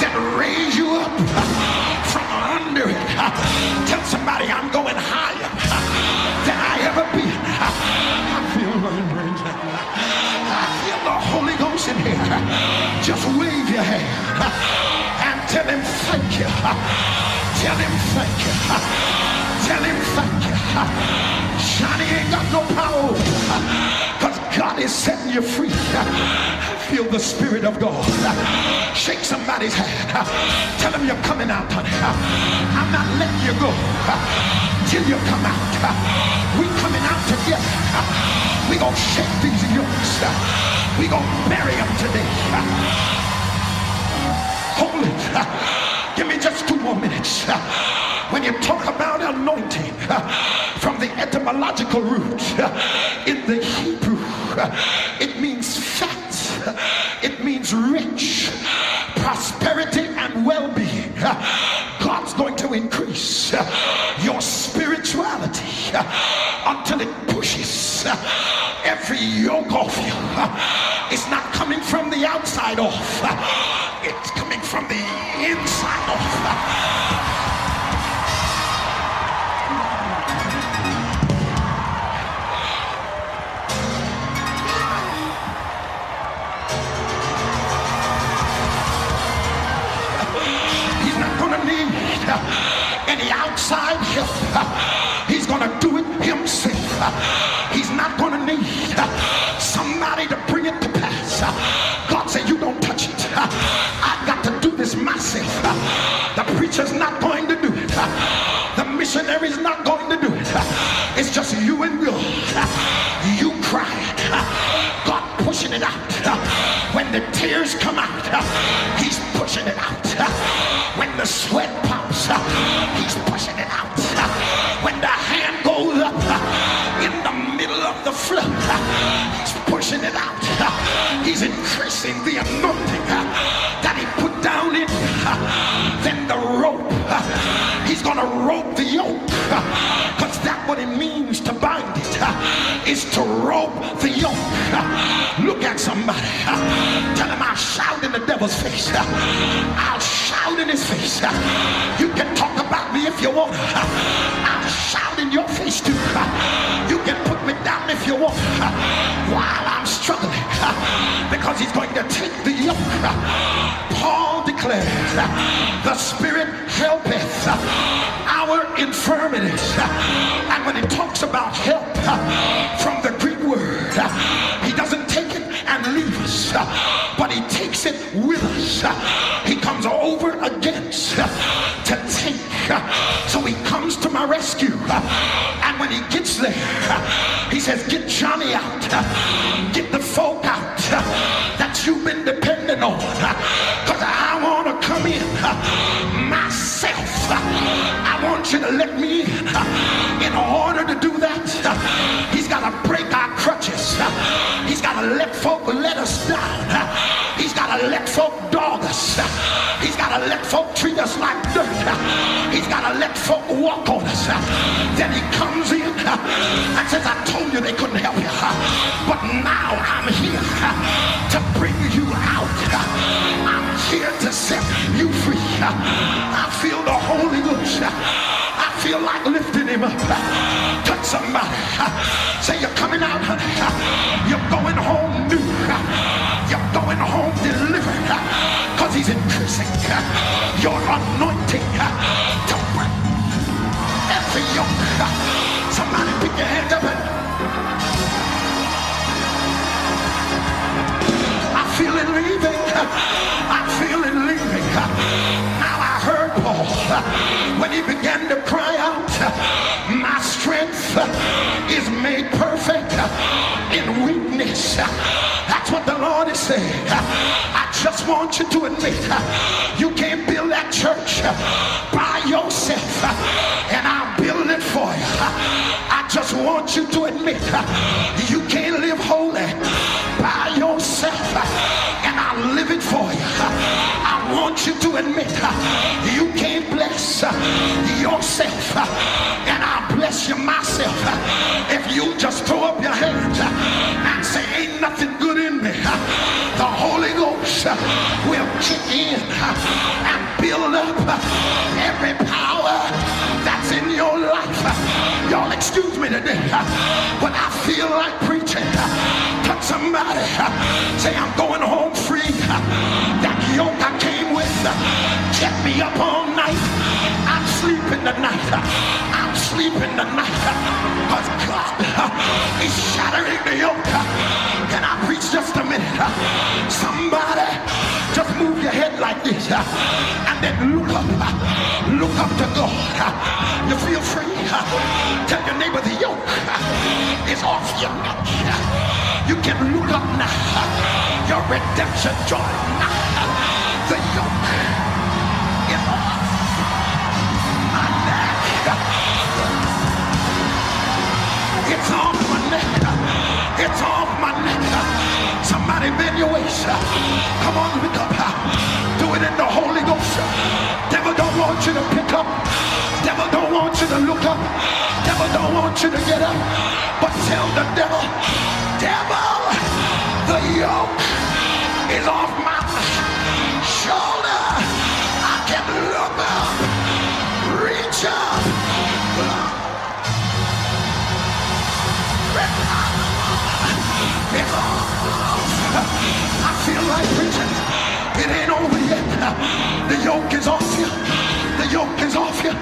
then raise you up from under it. Tell somebody I'm going higher than I ever been. I feel I feel the Holy Ghost in here. Just wave your hand and Tell him thank you. Tell him thank you. Tell him thank you. Johnny ain't got no power. Because God is setting you free. Feel the Spirit of God. Shake somebody's hand. Tell them you're coming out, honey. I'm not letting you go till you come out. We coming out together. We gonna shake these yokes. We gonna bury them today. Hold it. Give me just two more minutes. When you talk about anointing uh, from the etymological root uh, in the Hebrew, uh, it means fat. It means rich, prosperity, and well-being. God's going to increase your spirituality until it pushes every yoke off you. It's not coming from the outside off. From the inside. He's not going to need any outside help. He's going to do it himself. He's not going to need somebody to bring it to pass. The preacher's not going to do it. The missionary's not going to do it. It's just you and God. You cry. God pushing it out. When the tears come out, He's pushing it out. When the sweat pops, He's pushing it out. When the hand goes up in the middle of the flood, He's pushing it out. He's increasing the going to rope the yoke. Because that's what it means to bind it, is to rope the yoke. Look at somebody. Tell him I'll shout in the devil's face. I'll shout in his face. You can talk about me if you want. I'll shout in your face too. You can put me down if you want. While I'm. Because he's going to take the yoke. Paul declares, the Spirit helpeth our infirmities. And when he talks about help from the Greek word, he doesn't take it and leave us, but he takes it with us. He comes over against to take. So he comes to my rescue. And when he gets there, he says, Get Johnny out, get the folk out that you've been depending on. Because I want to come in myself. I want you to let me in. In order to do that, he's got to break our crutches. He's got to let folk let us down. He's got to let folk dog us. He's got to let folk treat us like dirt. He's got to let folk walk on us. Then he comes in and says, I told you they couldn't help you. But now I'm here to bring you out. I'm here to set you free. I feel the Holy Ghost. I feel like lifting him up. Touch somebody. Say you're coming increasing your anointing to break every yoke. Somebody pick your hands up and I feel it leaving. I feel it leaving. Now I heard Paul when he began to cry out, My strength is made perfect in weakness. That's what the Lord is saying. I just want you to admit you can't build that church by yourself, and I'll build it for you. I just want you to admit you can't live holy by yourself, and I'll live it for you. I want you to admit you can't bless yourself, and I'll bless you myself. If you just throw up your hands and say, Ain't nothing good in me, the Holy Ghost will kick in and build up every power that's in your life. Y'all excuse me today, but I feel like preaching. Touch somebody, say, I'm going home free. That yoke I came with kept me up all night. I'm sleeping tonight. I'm sleeping tonight. Because God is shattering the yoke. Can I preach just a minute? Somebody just move your head like this and then look up. Look up to God. You feel free? Tell your neighbor the yoke is off your neck. You can look up now. Your redemption joy now. Come on, look up. Do it in the Holy Ghost. Devil don't want you to pick up. Devil don't want you to look up. Devil don't want you to get up. But tell the devil, devil, the yoke is off my It ain't over yet. The yoke is off you. The yoke is off you.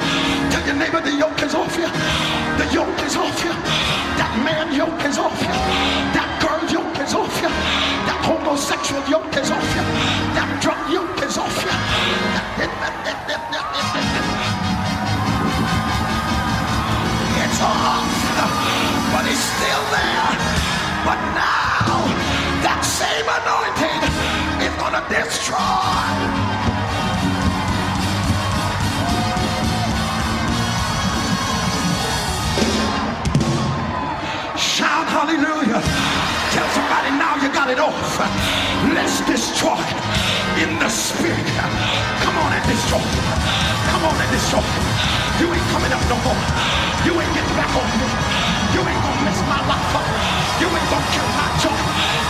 Tell your neighbor the yoke is off you. The yoke is off you. That man yoke is off you. That girl yoke is off you. That homosexual yoke is off you. That drug yoke is off you. It's off, but it's still there. But now, that same anointing destroy. Shout hallelujah. Tell somebody now you got it off. Let's destroy in the spirit. Come on and destroy. Come on and destroy. You ain't coming up no more. You ain't getting back on me. You ain't gonna mess my life up. You ain't gonna kill my joy.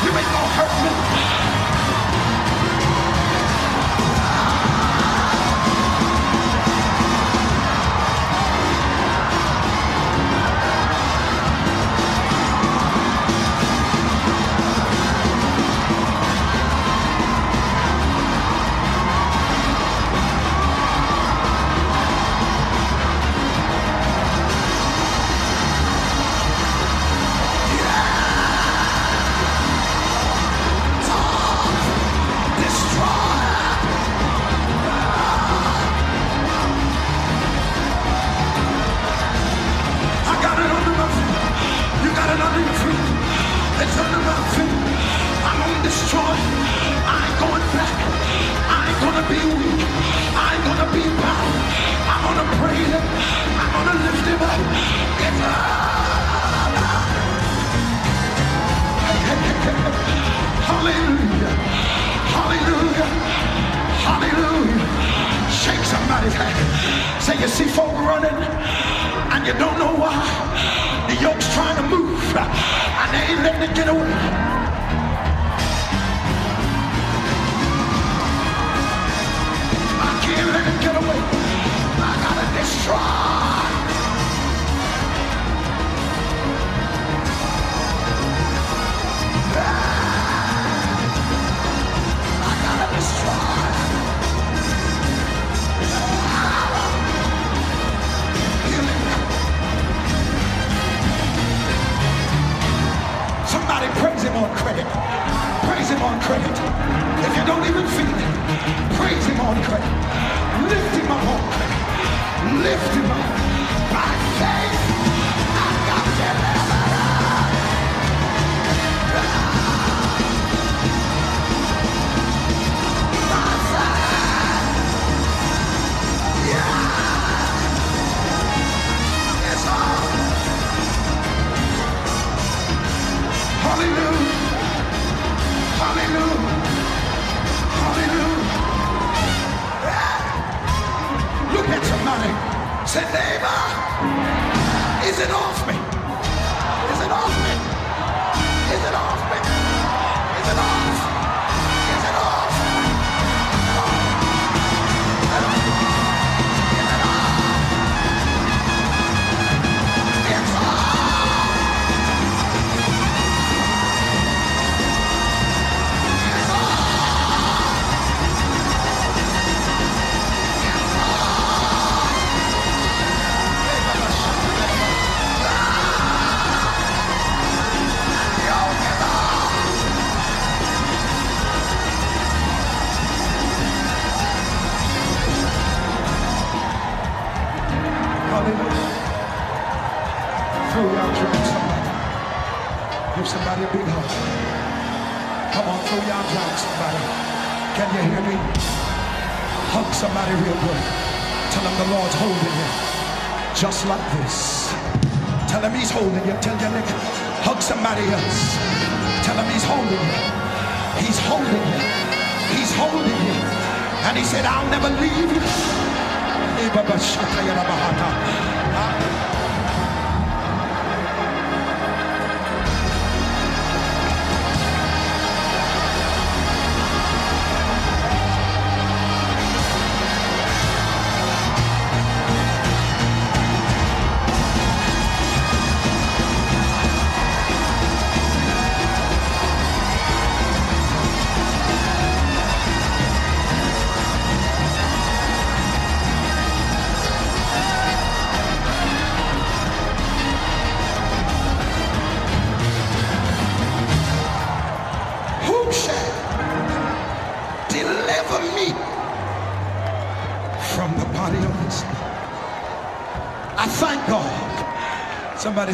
You ain't gonna hurt me.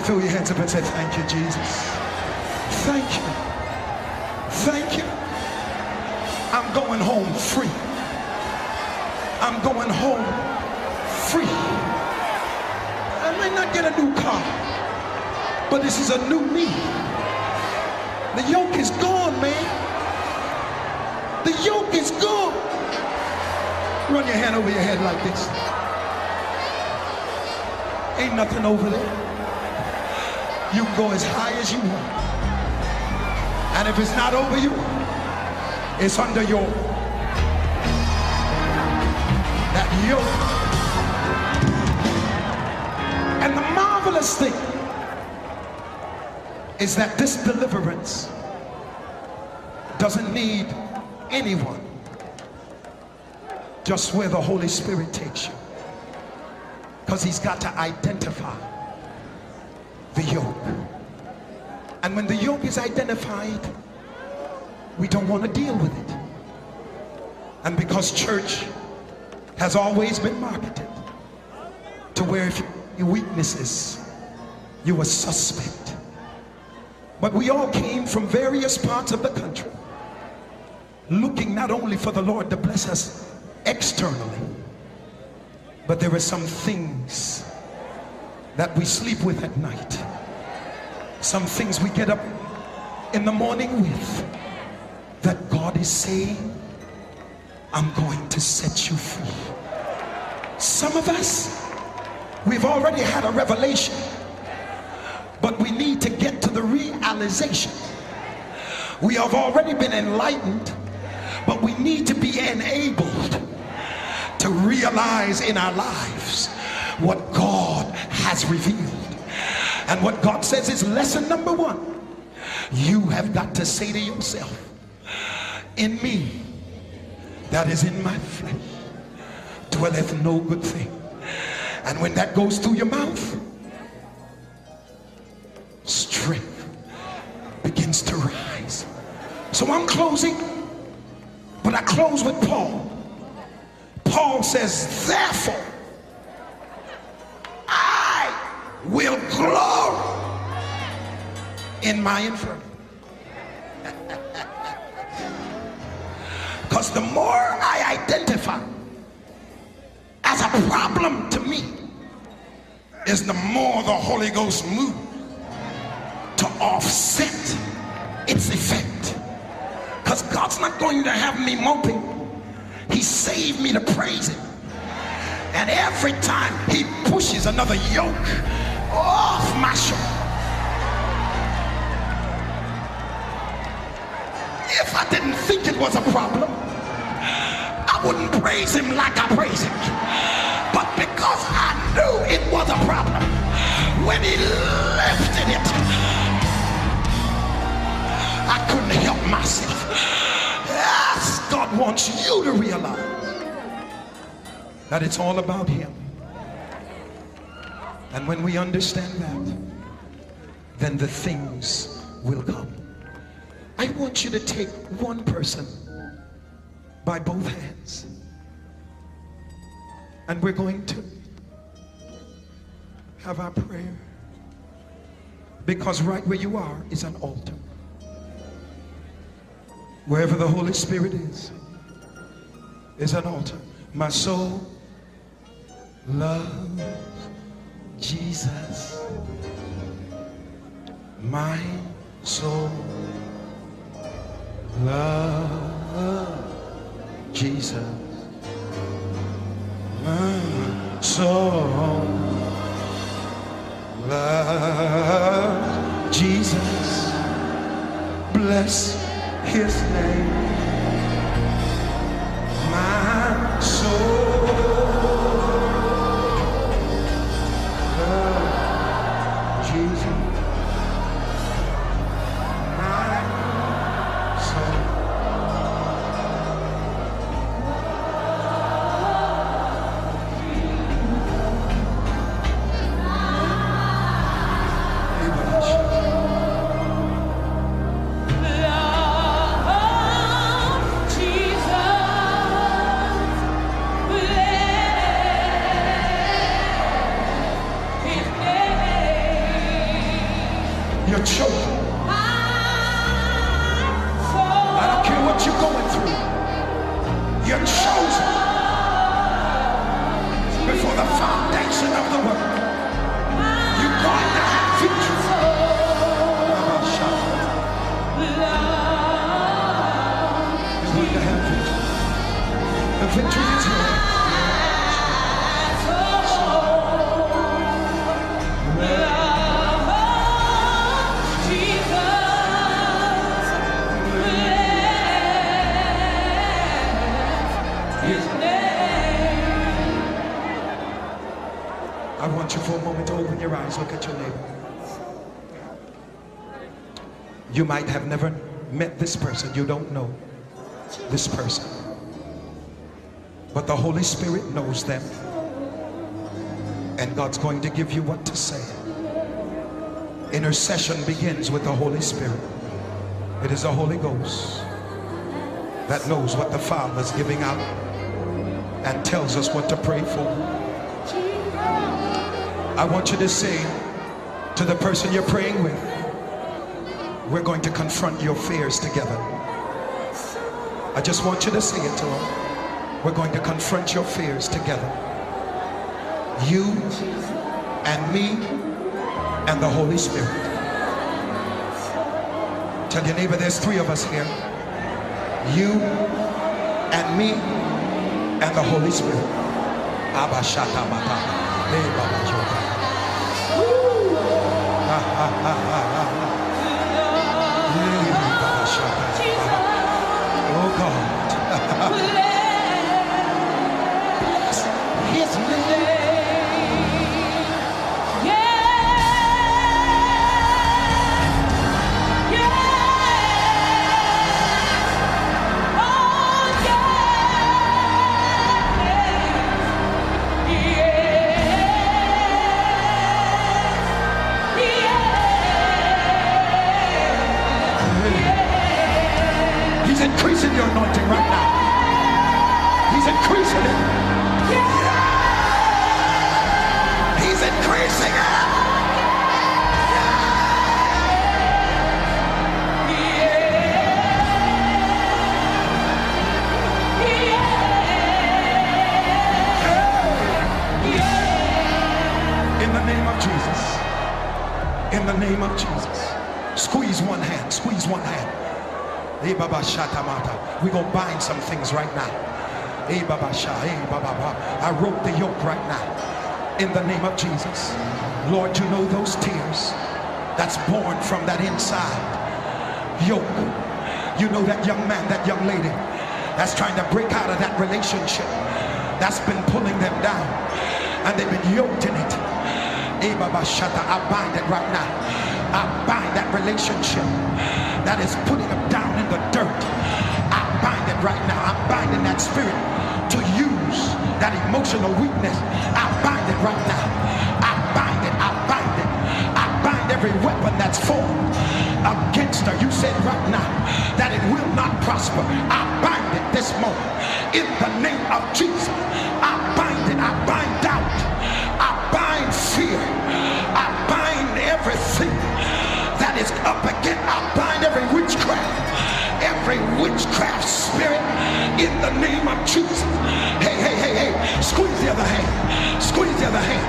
Somebody throw your hands up and say, Thank you, Jesus. Thank you. Thank you. I'm going home free. I'm going home free. I might not get a new car, but this is a new me. The yoke is gone, man. The yoke is gone. Run your hand over your head like this. Ain't nothing over there. Can go as high as you want. And if it's not over you, it's under your that yoke. And the marvelous thing is that this deliverance doesn't need anyone. Just where the Holy Spirit takes you. Because he's got to identify the yoke. And when the yoke is identified, we don't want to deal with it. And because church has always been marketed to where if your weaknesses, you were suspect. But we all came from various parts of the country looking not only for the Lord to bless us externally, but there are some things that we sleep with at night. Some things we get up in the morning with that God is saying, I'm going to set you free. Some of us, we've already had a revelation, but we need to get to the realization. We have already been enlightened, but we need to be enabled to realize in our lives what God has revealed. And what God says is lesson number one. You have got to say to yourself, in me, that is in my flesh, dwelleth no good thing. And when that goes through your mouth, strength begins to rise. So I'm closing, but I close with Paul. Paul says, therefore, I will glory in my infirmity. Because the more I identify as a problem to me, is the more the Holy Ghost moves to offset its effect. Because God's not going to have me moping. He saved me to praise Him. And every time He pushes another yoke my shoulder, if I didn't think it was a problem, I wouldn't praise Him like I praise Him. But because I knew it was a problem, when He lifted it, I couldn't help myself. Yes, God wants you to realize that it's all about Him. And when we understand that, then the things will come. I want you to take one person by both hands. And we're going to have our prayer. Because right where you are is an altar. Wherever the Holy Spirit is, is an altar. My soul loves Jesus. My soul loves Jesus. My soul loves Jesus. Bless his name. My soul foundation of the world. Your eyes. Look at your neighbor. You might have never met this person. You don't know this person. But the Holy Spirit knows them. And God's going to give you what to say. Intercession begins with the Holy Spirit. It is the Holy Ghost that knows what the Father is giving out and tells us what to pray for. I want you to say to the person you're praying with, we're going to confront your fears together. I just want you to say it to him. We're going to confront your fears together. You and me and the Holy Spirit. Tell your neighbor there's three of us here. You and me and the Holy Spirit. Abba Shata Mata. Oh God. increasing it. In the name of Jesus. In the name of Jesus. Squeeze one hand. Squeeze one hand. We're going to bind some things right now. I wrote the yoke right now. In the name of Jesus. Lord, you know those tears that's born from that inside yoke. You know that young man, that young lady that's trying to break out of that relationship that's been pulling them down and they've been yoked in it. Eh, I bind it right now. I bind that relationship that is putting them down in the dirt. I bind it right now. I'm binding that spirit to use that emotional weakness. I bind it right now. I bind it. I bind it. I bind every weapon that's formed against her. You said right now that it will not prosper. I bind it this moment in the name of Jesus. I bind it. I bind doubt. I bind fear. I bind everything that is up against. I bind every witchcraft, every witchcraft spirit in the name of Jesus. Squeeze the other hand. Squeeze the other hand.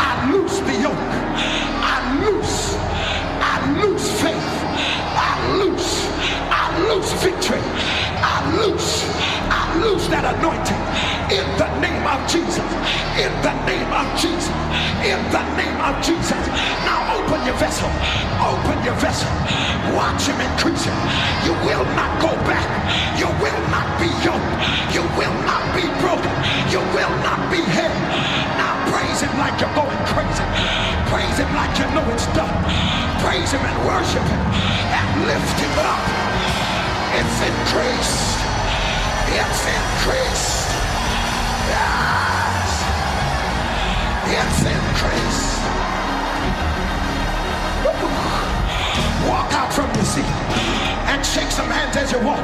I loose the yoke. I loose. I loose faith. I loose. I loose victory. I loose. I loose that anointing in the name of Jesus. In the name of Jesus. In the name of Jesus. Now open your vessel. Open your vessel. Watch him increase it. You will not go back. You will not be yoked. You will not be broken. You will not be held. Now praise him like you're going crazy. Praise him like you know it's done. Praise him and worship him and lift him up. It's increased. It's increased. Yes. It's increased. Walk out from your seat and shake some hands as you walk.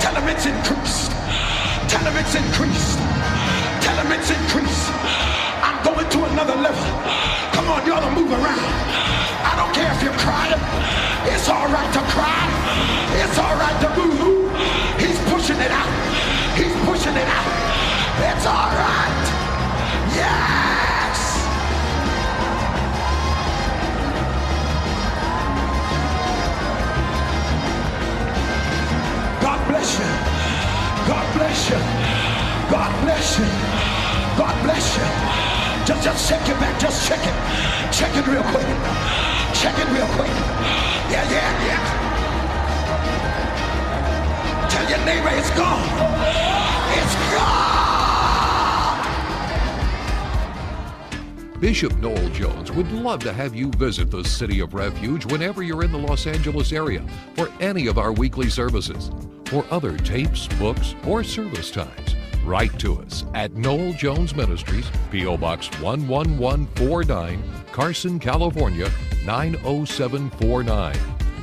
Tell them it's increased. Tell them it's increased. It's increased. I'm going to another level. Come on, y'all, to move around. I don't care if you're crying. It's all right to cry. It's all right to boo-hoo. He's pushing it out. He's pushing it out. It's all right. Yes. God bless you. God bless you. God bless you. God bless you. Just, just check it back. Just check it. Check it real quick. Check it real quick. Yeah, yeah, yeah. Tell your neighbor it's gone. It's gone. Bishop Noel Jones would love to have you visit the City of Refuge whenever you're in the Los Angeles area for any of our weekly services. For other tapes, books, or service times, write to us at Noel Jones Ministries, P.O. Box 11149, Carson, California 90749.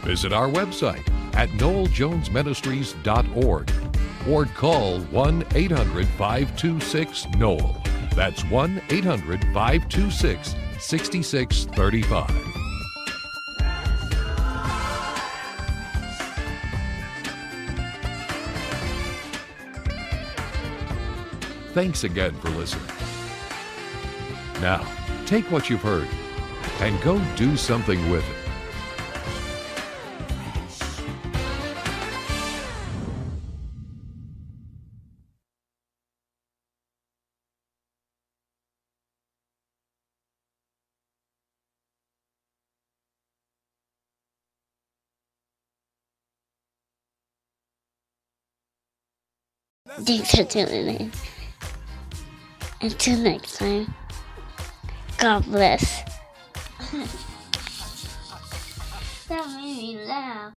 Visit our website at noeljonesministries.org or call 1 800 526 Noel. That's 1 800 526 6635. Thanks again for listening. Now, take what you've heard and go do something with it. Thanks for tuning in. Until next time, God bless. that made me laugh.